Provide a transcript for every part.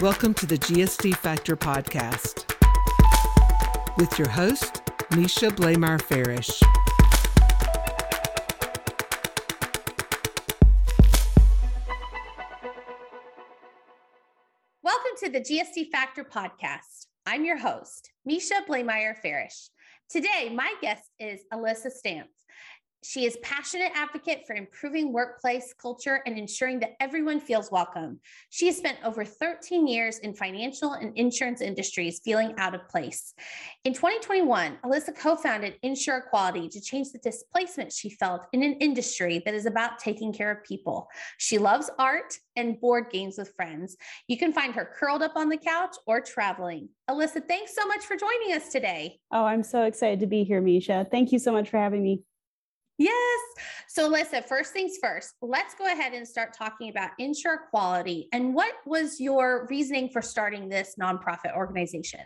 Welcome to the GSD Factor podcast with your host, Misha Blamire Farish. Welcome to the GSD Factor podcast. I'm your host, Misha Blamire Farish. Today, my guest is Elisa Stampf. She is passionate advocate for improving workplace culture and ensuring that everyone feels welcome. She has spent over 13 years in financial and insurance industries feeling out of place. In 2021, Elisa co-founded Insure Equality to change the displacement she felt in an industry that is about taking care of people. She loves art and board games with friends. You can find her curled up on the couch or traveling. Elisa, thanks so much for joining us today. Oh, I'm so excited to be here, Misha. Thank you so much for having me. Yes. So, Elisa, first things first, let's go ahead and start talking about Insure Equality. And what was your reasoning for starting this nonprofit organization?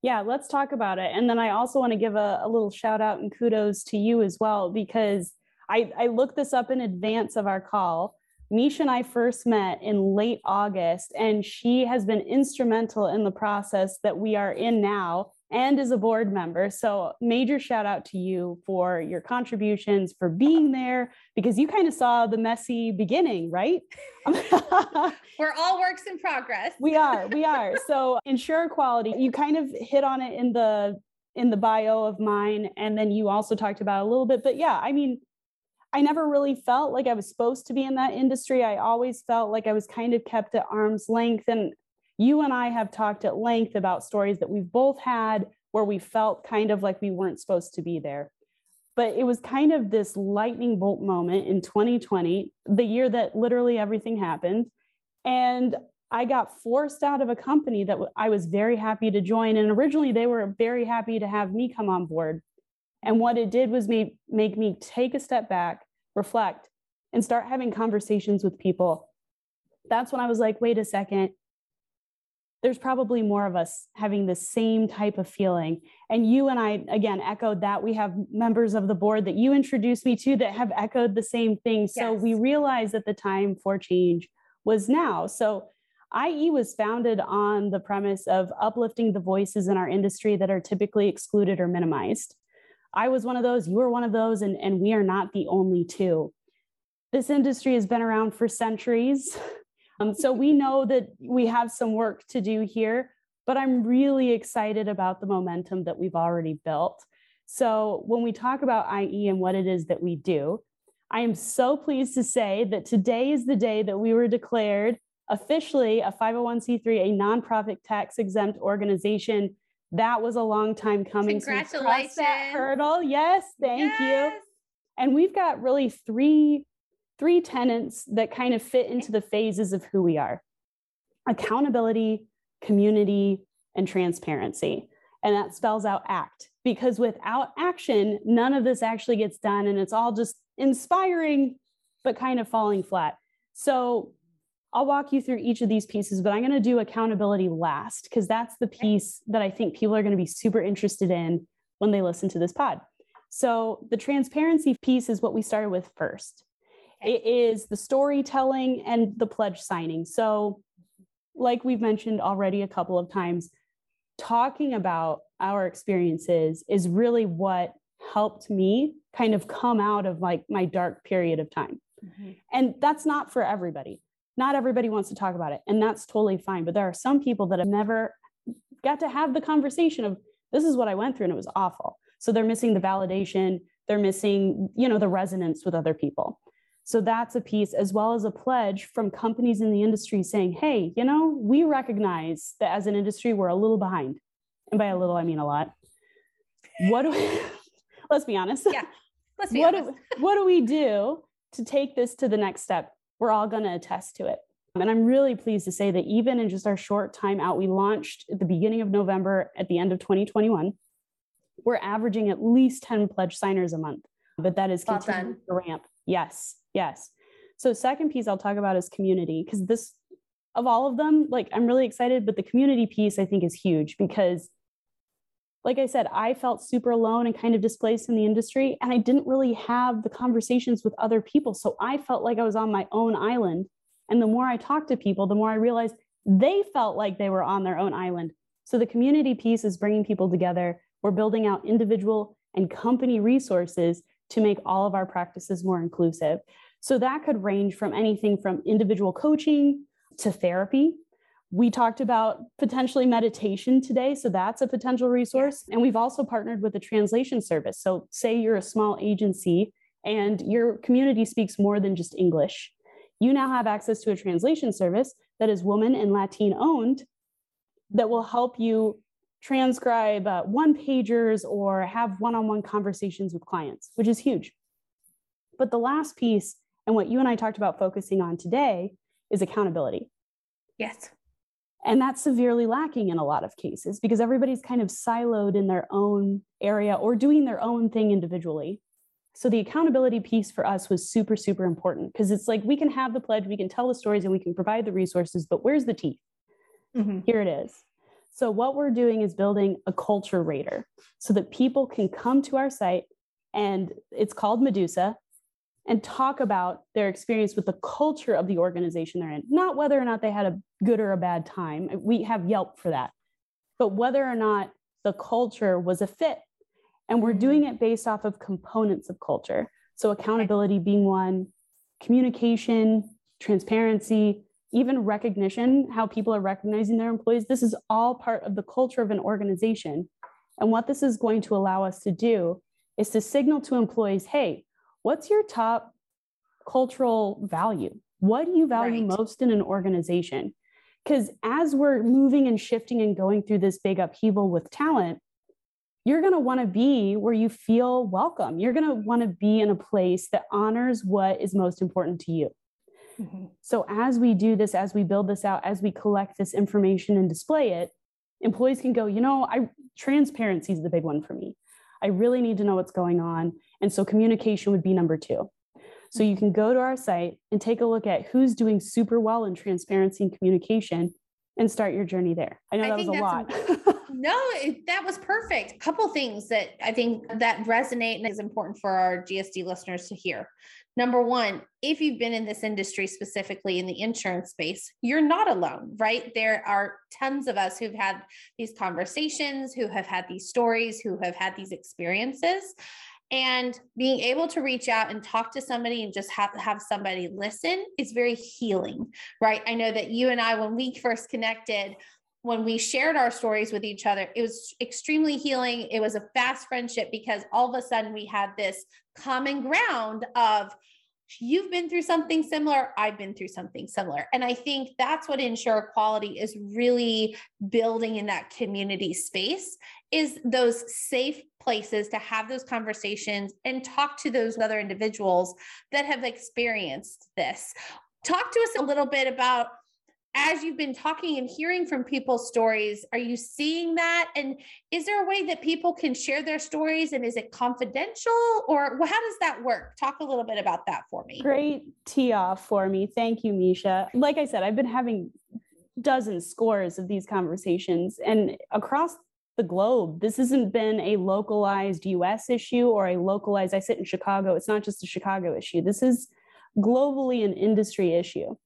Yeah, let's talk about it. And then I also want to give a, a little shout out and kudos to you as well, because I, I looked this up in advance of our call. Misha and I first met in late August, and she has been instrumental in the process that we are in now and as a board member. So, major shout out to you for your contributions, for being there, because you kind of saw the messy beginning, right? We're all works in progress. we are, we are. So, Insure Equality, you kind of hit on it in the in the bio of mine and then you also talked about a little bit but yeah i mean I never really felt like I was supposed to be in that industry. I always felt like I was kind of kept at arm's length. And you and I have talked at length about stories that we've both had where we felt kind of like we weren't supposed to be there. But it was kind of this lightning bolt moment in 2020, the year that literally everything happened. And I got forced out of a company that I was very happy to join. And originally, they were very happy to have me come on board. And what it did was make, make me take a step back, reflect, and start having conversations with people. That's when I was like, wait a second, there's probably more of us having the same type of feeling. And you and I, again, echoed that. We have members of the board that you introduced me to that have echoed the same thing. So yes. we realized that the time for change was now. So IE was founded on the premise of uplifting the voices in our industry that are typically excluded or minimized. I was one of those, you were one of those, and, and we are not the only two. This industry has been around for centuries. Um, so we know that we have some work to do here, but I'm really excited about the momentum that we've already built. So when we talk about IE and what it is that we do, I am so pleased to say that today is the day that we were declared officially a 501c3, a nonprofit tax exempt organization. That was a long time coming. Congratulations. So that hurdle. Yes, thank yes. you. And we've got really three three tenets that kind of fit into the phases of who we are accountability, community, and transparency. And that spells out ACT because without action, none of this actually gets done. And it's all just inspiring, but kind of falling flat. So I'll walk you through each of these pieces, but I'm going to do accountability last because that's the piece that I think people are going to be super interested in when they listen to this pod. So the transparency piece is what we started with first. It is the storytelling and the pledge signing. So, like we've mentioned already a couple of times, talking about our experiences is really what helped me kind of come out of like my dark period of time. Mm-hmm. And that's not for everybody. Not everybody wants to talk about it, and that's totally fine. But there are some people that have never got to have the conversation of this is what I went through and it was awful. So they're missing the validation, they're missing, you know, the resonance with other people. So that's a piece, as well as a pledge from companies in the industry saying, hey, you know, we recognize that as an industry, we're a little behind. And by a little, I mean a lot. What do we, let's be honest. Yeah. Let's be what honest. Do, what do we do to take this to the next step? We're all going to attest to it. And I'm really pleased to say that even in just our short time out, we launched at the beginning of November, at the end of 2021. We're averaging at least 10 pledge signers a month, but that is continuing to ramp. Yes. Yes. So second piece I'll talk about is community because this of all of them, like I'm really excited, but the community piece I think is huge because like I said, I felt super alone and kind of displaced in the industry and I didn't really have the conversations with other people. So I felt like I was on my own island. And the more I talked to people, the more I realized, they felt like they were on their own island. So the community piece is bringing people together. We're building out individual and company resources to make all of our practices more inclusive. So that could range from anything from individual coaching to therapy. We talked about potentially meditation today. So that's a potential resource. And we've also partnered with a translation service. So, say you're a small agency and your community speaks more than just English. You now have access to a translation service that is woman and Latin owned that will help you transcribe uh, one pagers or have one on one conversations with clients, which is huge. But the last piece, and what you and I talked about focusing on today, is accountability. Yes. And that's severely lacking in a lot of cases because everybody's kind of siloed in their own area or doing their own thing individually. So the accountability piece for us was super, super important because it's like we can have the pledge, we can tell the stories, and we can provide the resources, but where's the teeth? Mm-hmm. Here it is. So what we're doing is building a culture rater so that people can come to our site and it's called Medusa and talk about their experience with the culture of the organization they're in, not whether or not they had a good or a bad time. We have Yelp for that, but whether or not the culture was a fit. And we're doing mm-hmm. it based off of components of culture. So, accountability being one, communication, transparency, even recognition, how people are recognizing their employees. This is all part of the culture of an organization. And what this is going to allow us to do is to signal to employees hey, what's your top cultural value? What do you value right. most in an organization? Because as we're moving and shifting and going through this big upheaval with talent, you're going to want to be where you feel welcome. You're going to want to be in a place that honors what is most important to you. Mm-hmm. So, as we do this, as we build this out, as we collect this information and display it, employees can go, you know, I transparency is the big one for me. I really need to know what's going on. And so communication would be number two. So you can go to our site and take a look at who's doing super well in transparency and communication and start your journey there. I know that was a lot. no, it, that was perfect. A couple things that I think that resonate and is important for our GSD listeners to hear. Number one, if you've been in this industry specifically in the insurance space, you're not alone, right? There are tons of us who've had these conversations, who have had these stories, who have had these experiences. And being able to reach out and talk to somebody and just have, have somebody listen is very healing, right? I know that you and I, when we first connected, when we shared our stories with each other, it was extremely healing. It was a fast friendship because all of a sudden we had this common ground of you've been through something similar i've been through something similar and i think that's what Insure Equality is really building in that community space is those safe places to have those conversations and talk to those other individuals that have experienced this talk to us a little bit about as you've been talking and hearing from people's stories, are you seeing that? And is there a way that people can share their stories and is it confidential or how does that work? Talk a little bit about that for me. Great tee off for me. Thank you, Misha. Like I said, I've been having dozens, scores of these conversations and across the globe. This hasn't been a localized US issue or a localized, I sit in Chicago. It's not just a Chicago issue. This is globally an industry issue.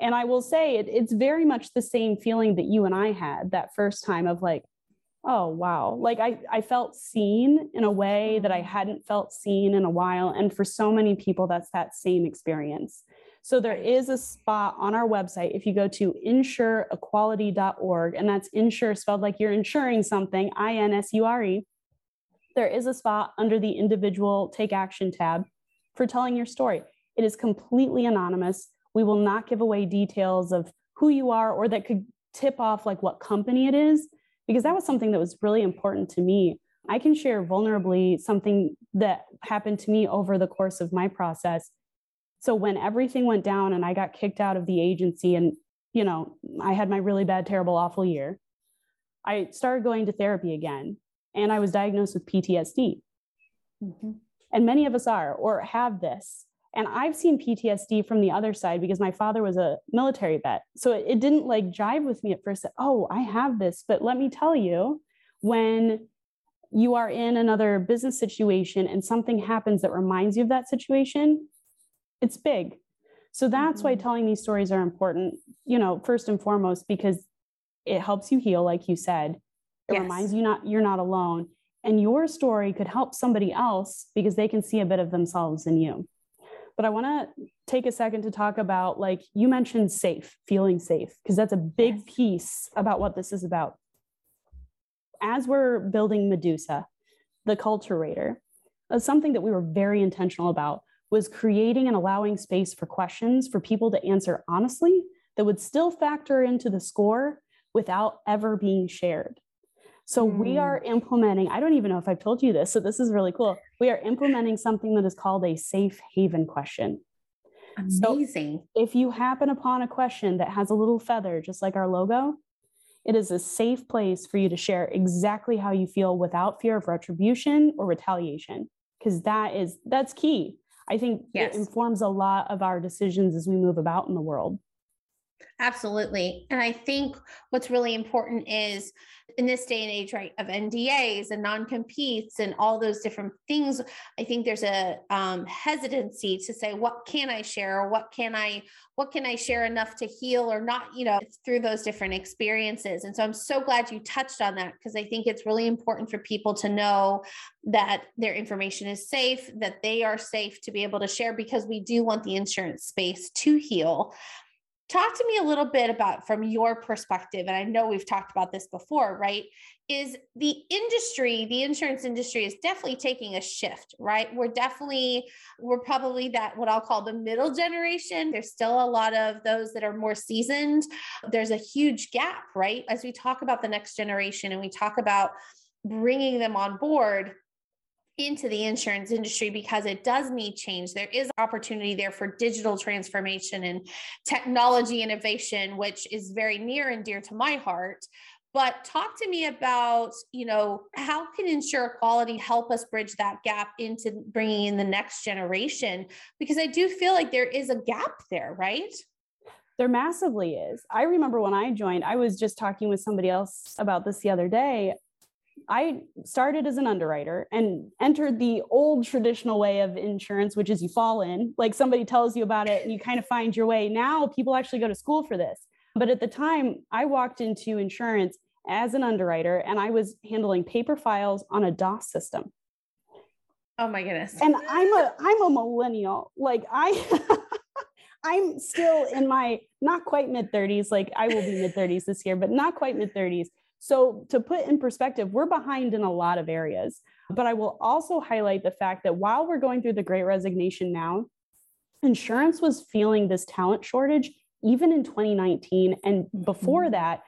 And I will say it, it's very much the same feeling that you and I had that first time of like, oh wow. Like I, I felt seen in a way that I mm-hmm. hadn't felt seen in a while. And for so many people, that's that same experience. So there is a spot on our website if you go to insureequality.org, and that's insure spelled like you're insuring something, I-N-S-U-R-E. There is a spot under the individual take action tab for telling your story. It is completely anonymous. We will not give away details of who you are or that could tip off like what company it is, because that was something that was really important to me. I can share vulnerably something that happened to me over the course of my process. So when everything went down and I got kicked out of the agency and you know, I had my really bad terrible awful year. I started going to therapy again and I was diagnosed with PTSD. Mm-hmm. And many of us are or have this. And I've seen PTSD from the other side because my father was a military vet. So it, it didn't like jive with me at first. That, oh, I have this. But let me tell you, when you are in another business situation and something happens that reminds you of that situation, it's big. So that's mm-hmm. why telling these stories are important, you know, first and foremost, because it helps you heal, like you said. It yes. reminds you not you're not alone. And your story could help somebody else because they can see a bit of themselves in you. But I want to take a second to talk about like you mentioned safe, feeling safe, because that's a big yes. piece about what this is about. As we're building Medusa, the culturator, uh, something that we were very intentional about was creating and allowing space for questions for people to answer honestly that would still factor into the score without ever being shared. So mm. we are implementing, I don't even know if I've told you this, so this is really cool. We are implementing something that is called a safe haven question. Amazing. So if you happen upon a question that has a little feather, just like our logo, it is a safe place for you to share exactly how you feel without fear of retribution or retaliation because that is that's key I think yes. it informs a lot of our decisions as we move about in the world. Absolutely. And I think what's really important is in this day and age, right, of NDAs and non competes and all those different things, I think there's a um, hesitancy to say, what can I share or what can I, what can I share enough to heal or not, you know, through those different experiences. And so I'm so glad you touched on that because I think it's really important for people to know that their information is safe, that they are safe to be able to share because we do want the insurance space to heal talk to me a little bit about from your perspective and i know we've talked about this before right is the industry the insurance industry is definitely taking a shift right? We're definitely we're probably that what i'll call the middle generation. There's still a lot of those that are more seasoned. There's a huge gap right? As we talk about the next generation and we talk about bringing them on board into the insurance industry because it does need change. There is opportunity there for digital transformation and technology innovation, which is very near and dear to my heart. But talk to me about, you know, how can Insure Equality help us bridge that gap into bringing in the next generation? Because I do feel like there is a gap there, right? There massively is. I remember when I joined, I was just talking with somebody else about this the other day. I started as an underwriter and entered the old traditional way of insurance, which is you fall in, like somebody tells you about it and you kind of find your way. Now people actually go to school for this. But at the time, I walked into insurance as an underwriter and I was handling paper files on a DOS system. Oh my goodness. And I'm a I'm a millennial. Like I I'm still in my not quite mid 30s, like I will be mid 30s this year, but not quite mid 30s. So, to put in perspective, we're behind in a lot of areas. But I will also highlight the fact that while we're going through the great resignation now, insurance was feeling this talent shortage even in 2019 and before mm-hmm. that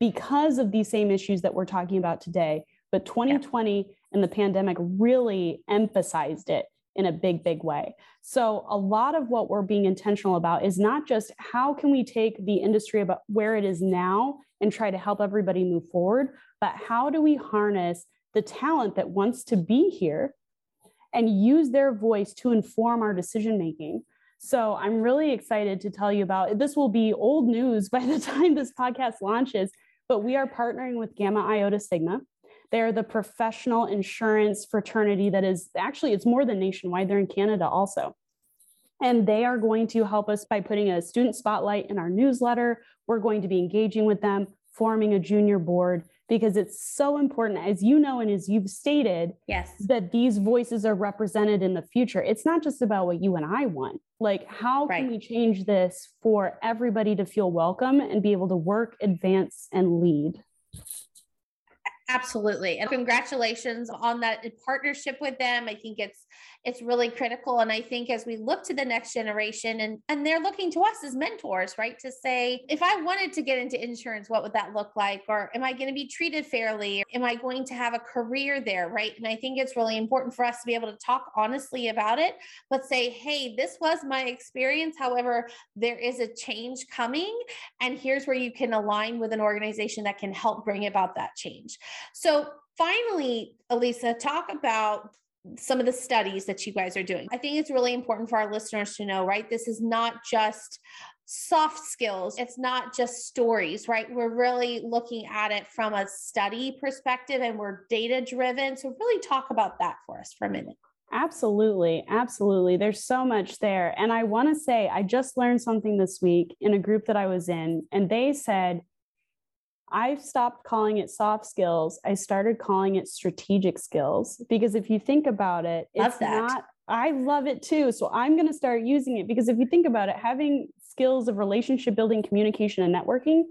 because of these same issues that we're talking about today. But 2020 yeah. and the pandemic really emphasized it in a big, big way. So, a lot of what we're being intentional about is not just how can we take the industry about where it is now and try to help everybody move forward, but how do we harness the talent that wants to be here and use their voice to inform our decision making? So, I'm really excited to tell you about this. Will be old news by the time this podcast launches, but we are partnering with Gamma Iota Sigma they're the professional insurance fraternity that is actually, it's more than nationwide. They're in Canada also. And they are going to help us by putting a student spotlight in our newsletter. We're going to be engaging with them, forming a junior board, because it's so important, as you know, and as you've stated, yes, that these voices are represented in the future. It's not just about what you and I want. Like, how right. can we change this for everybody to feel welcome and be able to work, advance, and lead? Absolutely. And congratulations on that partnership with them. I think it's it's really critical and I think as we look to the next generation and and they're looking to us as mentors, right? To say if I wanted to get into insurance, what would that look like or am I going to be treated fairly? Am I going to have a career there, right? And I think it's really important for us to be able to talk honestly about it, but say, "Hey, this was my experience. However, there is a change coming and here's where you can align with an organization that can help bring about that change." So finally, Elisa, talk about some of the studies that you guys are doing. I think it's really important for our listeners to know, right? This is not just soft skills. It's not just stories, right? We're really looking at it from a study perspective and we're data driven. So, really talk about that for us for a minute. Absolutely. Absolutely. There's so much there. And I want to say, I just learned something this week in a group that I was in, and they said, I stopped calling it soft skills. I started calling it strategic skills because if you think about it, Love it's that. not, I love it too. So I'm going to start using it because if you think about it, having skills of relationship building, communication, and networking,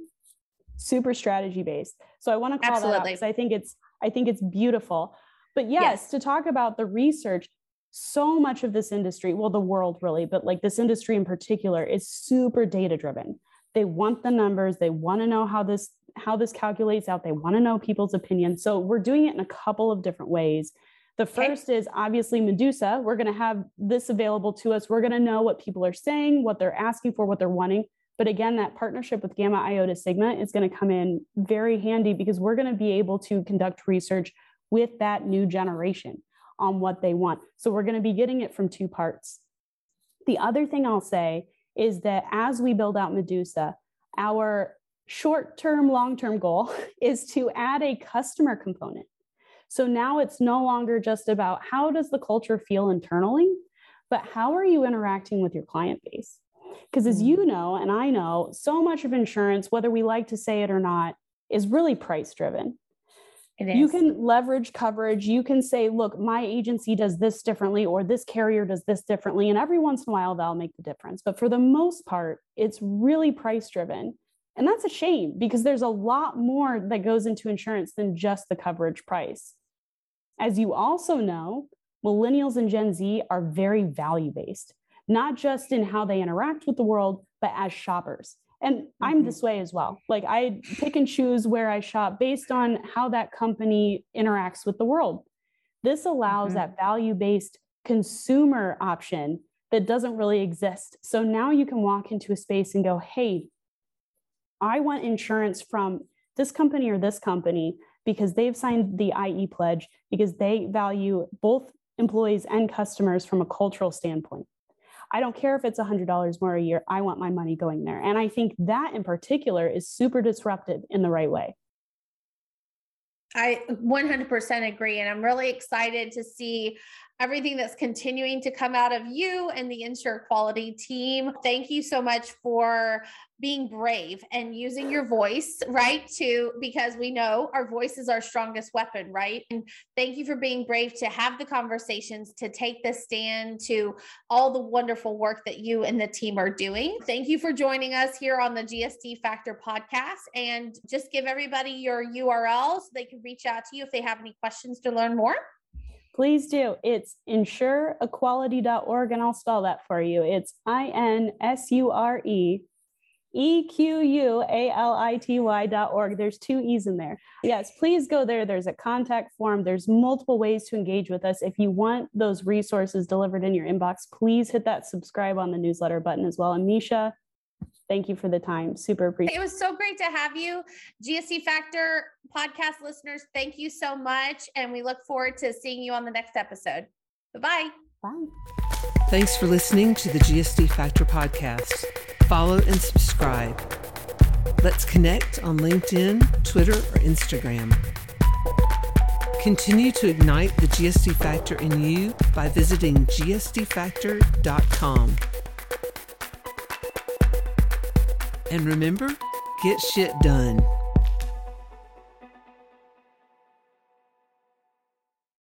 super strategy based. So I want to call that out because I think it's, I think it's beautiful. But yes, Yes. to talk about the research, so much of this industry, well, the world really, but like this industry in particular, is super data driven. They want the numbers, they want to know how this how this calculates out, they want to know people's opinions. So we're doing it in a couple of different ways. The Okay. first is obviously Medusa. We're going to have this available to us. We're going to know what people are saying, what they're asking for, what they're wanting. But again, that partnership with Gamma Iota Sigma is going to come in very handy because we're going to be able to conduct research with that new generation on what they want. So we're going to be getting it from two parts. The other thing I'll say is that as we build out Medusa, our short term, long term goal is to add a customer component. So now it's no longer just about how does the culture feel internally, but how are you interacting with your client base? Because as you mm. know, and I know, so much of insurance, whether we like to say it or not, is really price driven It is. you can leverage coverage you can say look my agency does this differently or this carrier does this differently and every once in a while that'll make the difference but for the most part it's really price driven and that's a shame because there's a lot more that goes into insurance than just the coverage price. As you also know millennials and gen z are very value based not just in how they interact with the world but as shoppers. And i'm Mhm. this way as well. Like i pick and choose where i shop based on how that company interacts with the world. This allows Mhm. that value based consumer option that doesn't really exist. So now you can walk into a space and go hey i want insurance from this company or this company because they've signed the ie pledge because they value both employees and customers from a cultural standpoint I don't care if it's $100 more a year. I want my money going there. And I think that in particular is super disruptive in the right way. I 100% agree. And I'm really excited to see everything that's continuing to come out of you and the Insure Equality team. Thank you so much for being brave and using your voice, right? To because we know our voice is our strongest weapon, right? And thank you for being brave to have the conversations, to take the stand, to all the wonderful work that you and the team are doing. Thank you for joining us here on the GSD Factor podcast. And just give everybody your URL so they can reach out to you if they have any questions to learn more. Please do. It's insureequality.org, and I'll spell that for you. It's I N S U R E E Q U A L I T Y dot org. There's two E's in there. Yes, please go there. There's a contact form. There's multiple ways to engage with us. If you want those resources delivered in your inbox, please hit that subscribe on the newsletter button as well. And Misha, thank you for the time. Super appreciate It was so great to have you. GSD Factor podcast listeners, thank you so much. And we look forward to seeing you on the next episode. Bye bye. Bye. Thanks for listening to the GSD Factor podcast. Follow and subscribe. Let's connect on LinkedIn, Twitter, or Instagram. Continue to ignite the GSD Factor in you by visiting gsdfactor.com. And remember, get shit done.